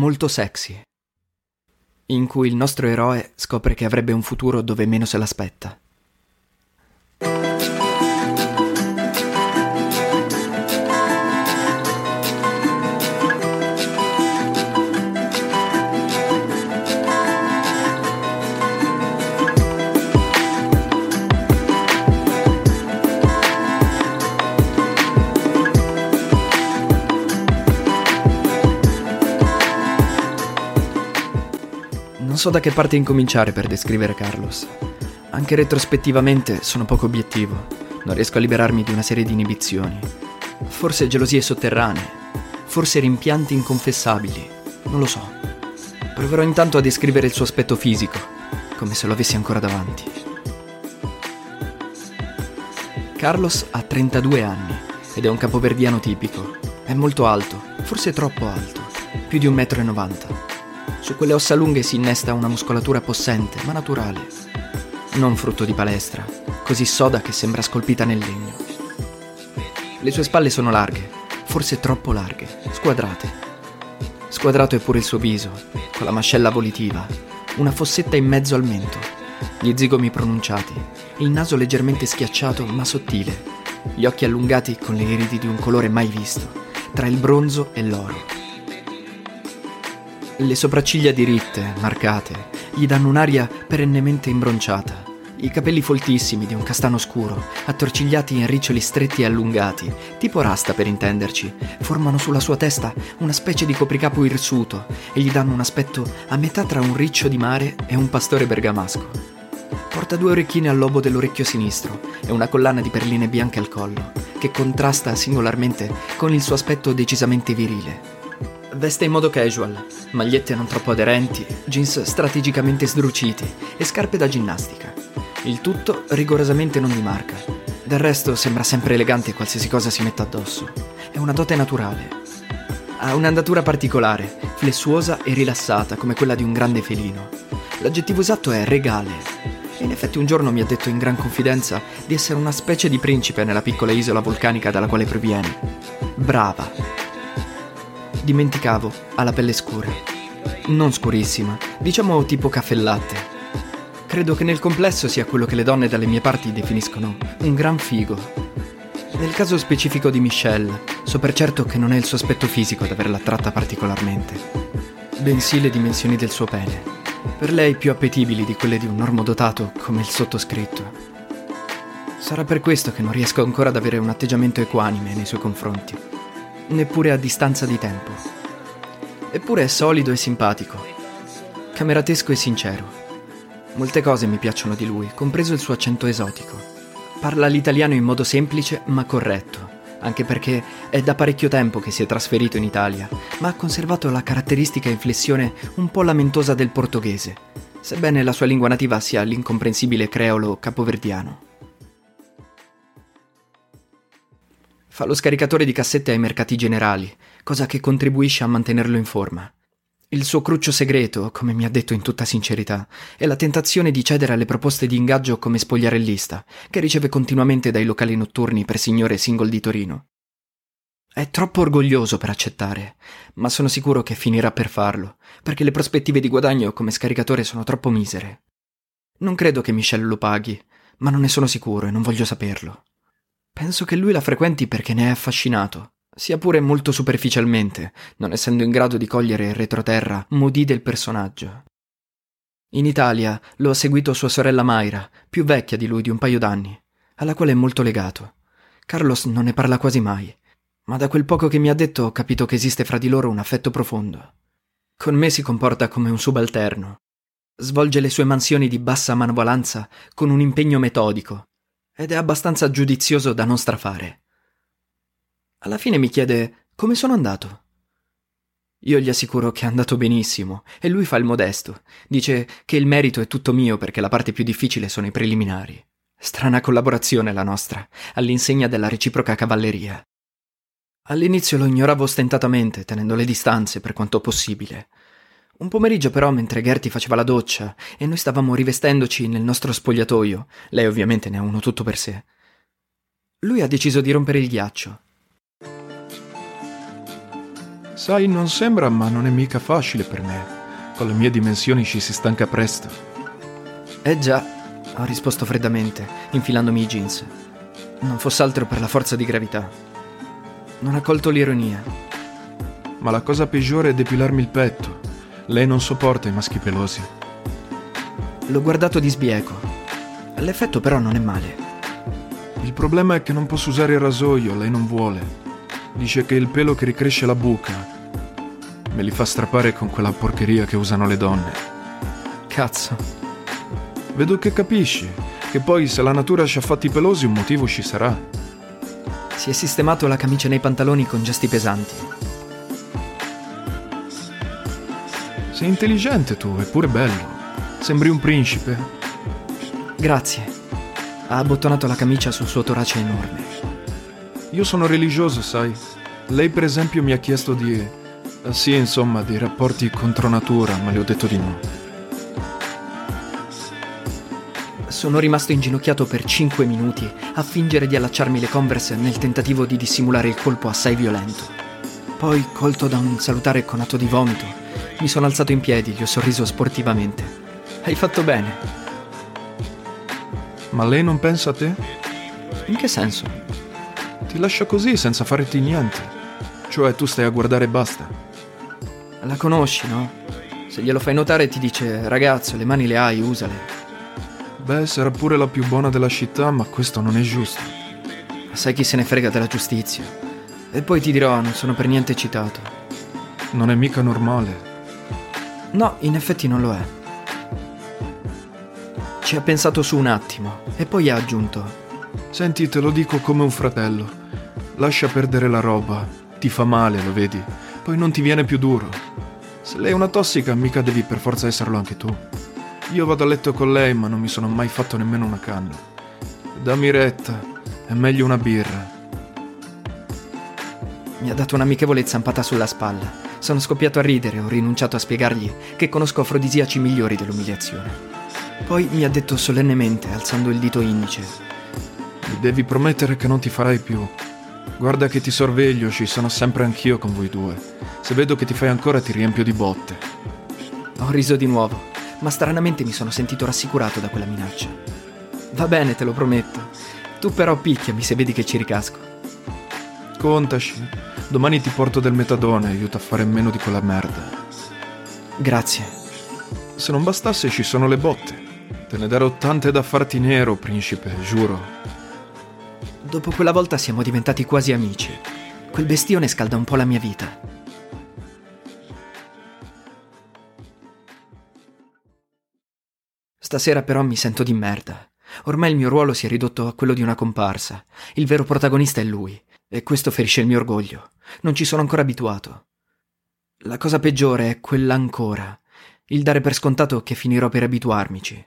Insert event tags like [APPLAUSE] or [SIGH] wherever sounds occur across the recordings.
molto sexy, in cui il nostro eroe scopre che avrebbe un futuro dove meno se l'aspetta. Non so da che parte incominciare per descrivere Carlos. Anche retrospettivamente sono poco obiettivo. Non riesco a liberarmi di una serie di inibizioni. Forse gelosie sotterranee. Forse rimpianti inconfessabili. Non lo so. Proverò intanto a descrivere il suo aspetto fisico, come se lo avessi ancora davanti. Carlos ha 32 anni ed è un capoverdiano tipico. È molto alto, forse troppo alto, più di 1,90 m. Su quelle ossa lunghe si innesta una muscolatura possente, ma naturale. Non frutto di palestra, così soda che sembra scolpita nel legno. Le sue spalle sono larghe, forse troppo larghe, squadrate. Squadrato è pure il suo viso, con la mascella volitiva, una fossetta in mezzo al mento, gli zigomi pronunciati, il naso leggermente schiacciato ma sottile, gli occhi allungati con le iridi di un colore mai visto, tra il bronzo e l'oro. Le sopracciglia diritte, marcate, gli danno un'aria perennemente imbronciata. I capelli foltissimi di un castano scuro, attorcigliati in riccioli stretti e allungati, tipo rasta per intenderci, formano sulla sua testa una specie di copricapo irsuto e gli danno un aspetto a metà tra un riccio di mare e un pastore bergamasco. Porta due orecchine al lobo dell'orecchio sinistro e una collana di perline bianche al collo, che contrasta singolarmente con il suo aspetto decisamente virile. Veste in modo casual, magliette non troppo aderenti, jeans strategicamente sdruciti e scarpe da ginnastica. Il tutto rigorosamente non di marca. Del resto sembra sempre elegante qualsiasi cosa si metta addosso. È una dote naturale. Ha un'andatura particolare, flessuosa e rilassata come quella di un grande felino. L'aggettivo esatto è regale. E in effetti un giorno mi ha detto in gran confidenza di essere una specie di principe nella piccola isola vulcanica dalla quale proviene. Brava, Dimenticavo, ha la pelle scura. Non scurissima, diciamo tipo caffè latte. Credo che nel complesso sia quello che le donne dalle mie parti definiscono un gran figo. Nel caso specifico di Michelle, so per certo che non è il suo aspetto fisico ad averla attratta particolarmente, bensì le dimensioni del suo pene, per lei più appetibili di quelle di un normodotato come il sottoscritto. Sarà per questo che non riesco ancora ad avere un atteggiamento equanime nei suoi confronti neppure a distanza di tempo. Eppure è solido e simpatico, cameratesco e sincero. Molte cose mi piacciono di lui, compreso il suo accento esotico. Parla l'italiano in modo semplice ma corretto, anche perché è da parecchio tempo che si è trasferito in Italia, ma ha conservato la caratteristica inflessione un po' lamentosa del portoghese, sebbene la sua lingua nativa sia l'incomprensibile creolo capoverdiano. Fa lo scaricatore di cassette ai mercati generali, cosa che contribuisce a mantenerlo in forma. Il suo cruccio segreto, come mi ha detto in tutta sincerità, è la tentazione di cedere alle proposte di ingaggio come spogliarellista, che riceve continuamente dai locali notturni per signore single di Torino. È troppo orgoglioso per accettare, ma sono sicuro che finirà per farlo, perché le prospettive di guadagno come scaricatore sono troppo misere. Non credo che Michelle lo paghi, ma non ne sono sicuro e non voglio saperlo. Penso che lui la frequenti perché ne è affascinato, sia pure molto superficialmente, non essendo in grado di cogliere il retroterra modi del personaggio. In Italia lo ha seguito sua sorella Mayra, più vecchia di lui di un paio d'anni, alla quale è molto legato. Carlos non ne parla quasi mai, ma da quel poco che mi ha detto ho capito che esiste fra di loro un affetto profondo. Con me si comporta come un subalterno. Svolge le sue mansioni di bassa manovalanza con un impegno metodico, ed è abbastanza giudizioso da non strafare. Alla fine mi chiede come sono andato. Io gli assicuro che è andato benissimo e lui fa il modesto. Dice che il merito è tutto mio perché la parte più difficile sono i preliminari. Strana collaborazione la nostra, all'insegna della reciproca cavalleria. All'inizio lo ignoravo ostentatamente, tenendo le distanze per quanto possibile. Un pomeriggio però, mentre Gertie faceva la doccia e noi stavamo rivestendoci nel nostro spogliatoio, lei ovviamente ne ha uno tutto per sé, lui ha deciso di rompere il ghiaccio. Sai, non sembra, ma non è mica facile per me. Con le mie dimensioni ci si stanca presto. Eh già, ho risposto freddamente, infilandomi i jeans. Non fosse altro per la forza di gravità. Non ha colto l'ironia. Ma la cosa peggiore è depilarmi il petto. Lei non sopporta i maschi pelosi. L'ho guardato di sbieco. L'effetto però non è male. Il problema è che non posso usare il rasoio, lei non vuole. Dice che è il pelo che ricresce la buca. Me li fa strappare con quella porcheria che usano le donne. Cazzo. Vedo che capisci, che poi se la natura ci ha fatti pelosi un motivo ci sarà. Si è sistemato la camicia nei pantaloni con gesti pesanti. Sei intelligente tu, eppure bello. Sembri un principe. Grazie. Ha abbottonato la camicia sul suo torace enorme. Io sono religioso, sai. Lei per esempio mi ha chiesto di... eh, Sì, insomma, dei rapporti contro natura, ma le ho detto di no. Sono rimasto inginocchiato per 5 minuti a fingere di allacciarmi le Converse nel tentativo di dissimulare il colpo assai violento. Poi, colto da un salutare con atto di vomito, mi sono alzato in piedi e gli ho sorriso sportivamente. Hai fatto bene. Ma lei non pensa a te? In che senso? Ti lascia così senza farti niente. Cioè tu stai a guardare e basta. La conosci, no? Se glielo fai notare ti dice, ragazzo, le mani le hai, usale. Beh, sarà pure la più buona della città, ma questo non è giusto. Sai chi se ne frega della giustizia. E poi ti dirò, non sono per niente eccitato. Non è mica normale. No, in effetti non lo è. Ci ha pensato su un attimo e poi ha aggiunto, Senti, te lo dico come un fratello. Lascia perdere la roba. Ti fa male, lo vedi. Poi non ti viene più duro. Se lei è una tossica, mica devi per forza esserlo anche tu. Io vado a letto con lei, ma non mi sono mai fatto nemmeno una canna. Dammi retta, è meglio una birra. Mi ha dato un'amichevole zampata sulla spalla. Sono scoppiato a ridere e ho rinunciato a spiegargli che conosco afrodisiaci migliori dell'umiliazione. Poi mi ha detto solennemente, alzando il dito indice, Mi devi promettere che non ti farai più. Guarda che ti sorveglio, ci sono sempre anch'io con voi due. Se vedo che ti fai ancora ti riempio di botte. Ho riso di nuovo, ma stranamente mi sono sentito rassicurato da quella minaccia. Va bene, te lo prometto. Tu però picchiami se vedi che ci ricasco. Contaci. Domani ti porto del metadone, aiuta a fare meno di quella merda. Grazie. Se non bastasse ci sono le botte. Te ne darò tante da farti nero, principe, giuro. Dopo quella volta siamo diventati quasi amici. Quel bestione scalda un po' la mia vita. Stasera però mi sento di merda. Ormai il mio ruolo si è ridotto a quello di una comparsa. Il vero protagonista è lui, e questo ferisce il mio orgoglio. Non ci sono ancora abituato. La cosa peggiore è quella ancora, il dare per scontato che finirò per abituarmici.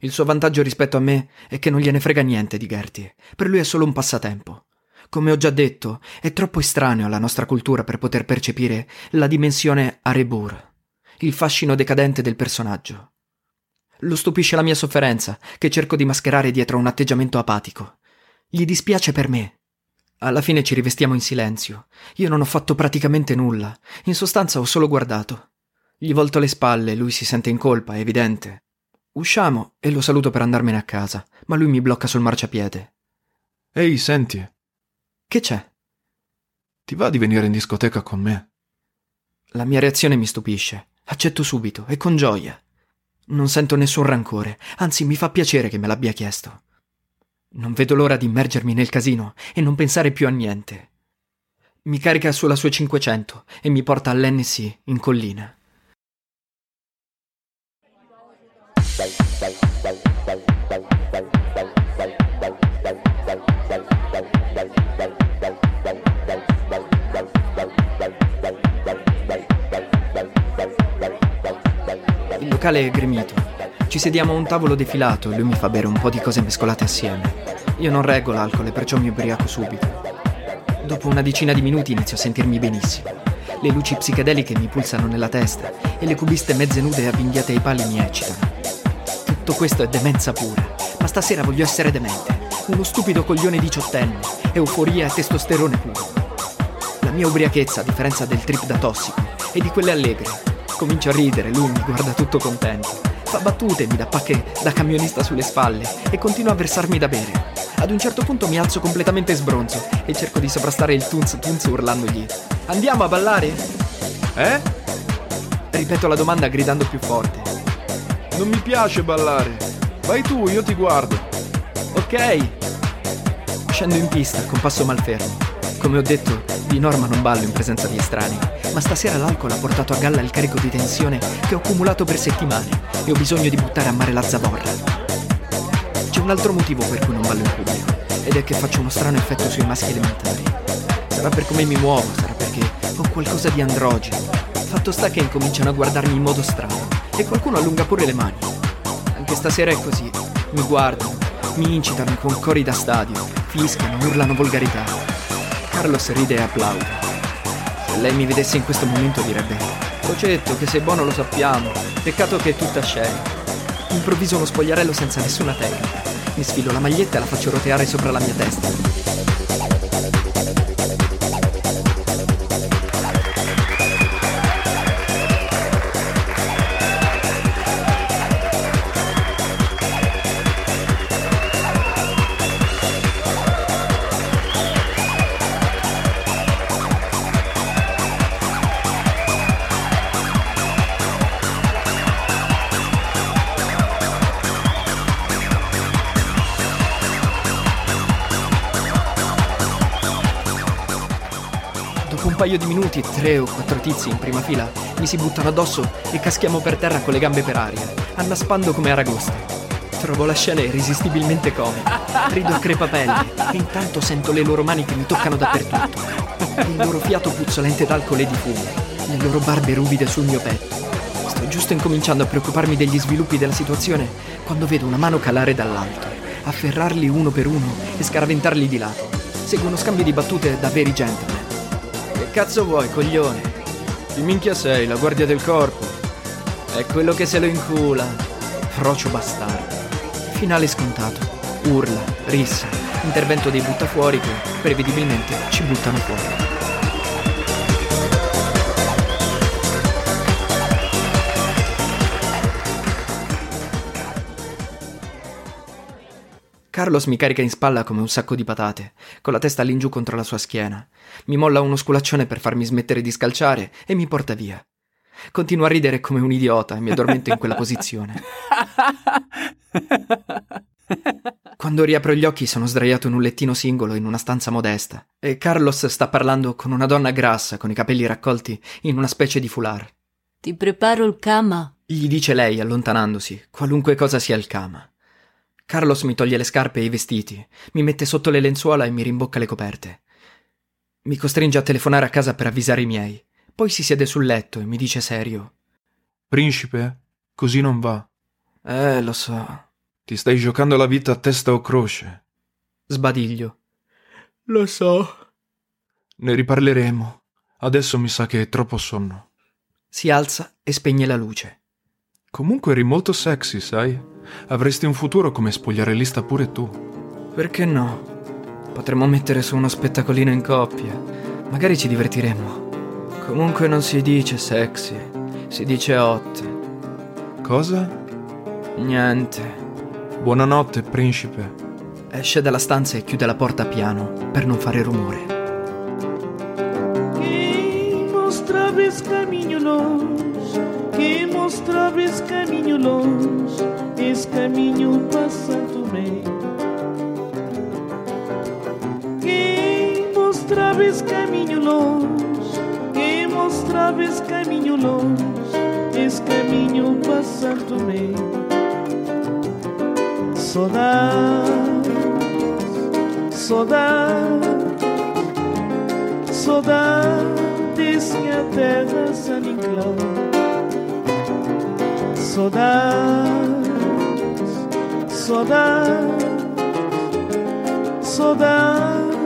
Il suo vantaggio rispetto a me è che non gliene frega niente di Gertie. Per lui è solo un passatempo. Come ho già detto, è troppo estraneo alla nostra cultura per poter percepire la dimensione Arebur, il fascino decadente del personaggio. Lo stupisce la mia sofferenza, che cerco di mascherare dietro un atteggiamento apatico. Gli dispiace per me. Alla fine ci rivestiamo in silenzio. Io non ho fatto praticamente nulla. In sostanza ho solo guardato. Gli volto le spalle, lui si sente in colpa, è evidente. Usciamo e lo saluto per andarmene a casa, ma lui mi blocca sul marciapiede. Ehi, senti, Che c'è? ti va di venire in discoteca con me? La mia reazione mi stupisce. Accetto subito e con gioia. Non sento nessun rancore, anzi mi fa piacere che me l'abbia chiesto. Non vedo l'ora di immergermi nel casino e non pensare più a niente. Mi carica sulla sua 500 e mi porta all'NC in collina. Il locale è gremito. Ci sediamo a un tavolo defilato e lui mi fa bere un po' di cose mescolate assieme. Io non reggo l'alcol e perciò mi ubriaco subito. Dopo una decina di minuti inizio a sentirmi benissimo. Le luci psichedeliche mi pulsano nella testa e le cubiste mezze nude avvinghiate ai pali mi eccitano. Tutto questo è demenza pura, ma stasera voglio essere demente. Uno stupido coglione diciottenne, euforia e testosterone puro. La mia ubriachezza, a differenza del trip da tossico, è di quelle allegre. Comincio a ridere, lui mi guarda tutto contento. Fa battute, mi dà pacche da camionista sulle spalle e continua a versarmi da bere. Ad un certo punto mi alzo completamente sbronzo e cerco di sovrastare il tunz tunz urlandogli. Andiamo a ballare? Eh? Ripeto la domanda gridando più forte. Non mi piace ballare. Vai tu, io ti guardo. Ok. Scendo in pista con passo malfermo. Come ho detto, di norma non ballo in presenza di estranei, ma stasera l'alcol ha portato a galla il carico di tensione che ho accumulato per settimane e ho bisogno di buttare a mare la zavorra. C'è un altro motivo per cui non ballo in pubblico, ed è che faccio uno strano effetto sui maschi elementari. Sarà per come mi muovo, sarà perché ho qualcosa di androgeno. Fatto sta che incominciano a guardarmi in modo strano, e qualcuno allunga pure le mani. Anche stasera è così. Mi guardano, mi incitano con cori da stadio, fischiano, urlano volgarità. Carlos ride e applaude. Lei mi vedesse in questo momento direbbe: Cocetto, che sei buono lo sappiamo, peccato che è tutta scena. Improvviso uno spogliarello senza nessuna tecnica. Mi sfilo la maglietta e la faccio roteare sopra la mia testa. Paio di minuti, tre o quattro tizi in prima fila mi si buttano addosso e caschiamo per terra con le gambe per aria, annaspando come aragoste. Trovo la scena irresistibilmente comica. Rido a crepapelle e intanto sento le loro mani che mi toccano dappertutto. Il loro fiato puzzolente d'alcol e di fumo. Le loro barbe ruvide sul mio petto. Sto giusto incominciando a preoccuparmi degli sviluppi della situazione quando vedo una mano calare dall'alto, afferrarli uno per uno e scaraventarli di lato. Segue uno scambio di battute da veri gentleman cazzo vuoi, coglione? Chi minchia sei, la guardia del corpo? È quello che se lo incula. Frocio bastardo. Finale scontato. Urla, rissa, intervento dei buttafuori che, prevedibilmente, ci buttano fuori. Carlos mi carica in spalla come un sacco di patate, con la testa all'ingiù contro la sua schiena. Mi molla uno sculaccione per farmi smettere di scalciare e mi porta via. Continuo a ridere come un idiota e mi addormento in quella posizione. [LAUGHS] Quando riapro gli occhi sono sdraiato in un lettino singolo in una stanza modesta e Carlos sta parlando con una donna grassa con i capelli raccolti in una specie di foulard. Ti preparo il cama, gli dice lei allontanandosi, qualunque cosa sia il cama. Carlos mi toglie le scarpe e i vestiti, mi mette sotto le lenzuola e mi rimbocca le coperte. Mi costringe a telefonare a casa per avvisare i miei. Poi si siede sul letto e mi dice serio. Principe, così non va. Eh, lo so. Ti stai giocando la vita a testa o croce. Sbadiglio. Lo so. Ne riparleremo. Adesso mi sa che è troppo sonno. Si alza e spegne la luce. Comunque eri molto sexy, sai? Avresti un futuro come spogliarellista pure tu. Perché no? Potremmo mettere su uno spettacolino in coppia. Magari ci divertiremmo. Comunque non si dice sexy, si dice hot. Cosa? Niente. Buonanotte, principe. Esce dalla stanza e chiude la porta piano per non fare rumore. Quem mostrava caminho esse caminho passando bem. Quem mostrava esse caminho longe, quem mostrava esse caminho longe, esse caminho passando bem. Saudade, saudade, saudade, minha terra San Saudade saudade, saudade,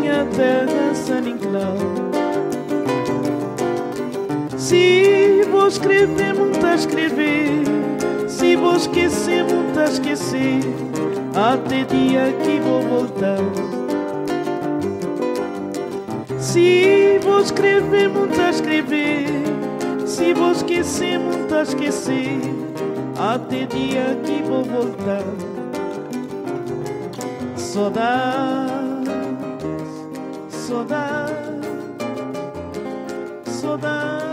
minha terra San Inclau. Se vou escrever, muito a escrever, se vou esquecer, muito a esquecer, até dia que vou voltar. Se vou escrever, muito a escrever. Se vou esquecer, muito a esquecer. Até dia que vou voltar. Saudades, saudades, saudades.